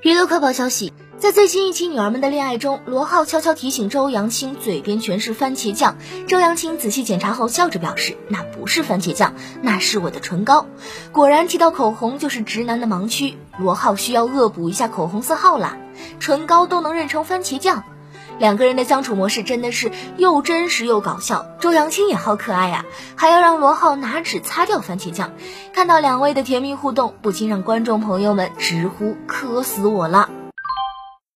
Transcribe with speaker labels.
Speaker 1: 娱乐快报消息，在最新一期《女儿们的恋爱》中，罗浩悄悄提醒周扬青嘴边全是番茄酱。周扬青仔细检查后笑着表示：“那不是番茄酱，那是我的唇膏。”果然，提到口红就是直男的盲区，罗浩需要恶补一下口红色号啦。唇膏都能认成番茄酱。两个人的相处模式真的是又真实又搞笑，周扬青也好可爱呀，还要让罗浩拿纸擦掉番茄酱。看到两位的甜蜜互动，不禁让观众朋友们直呼磕死我了。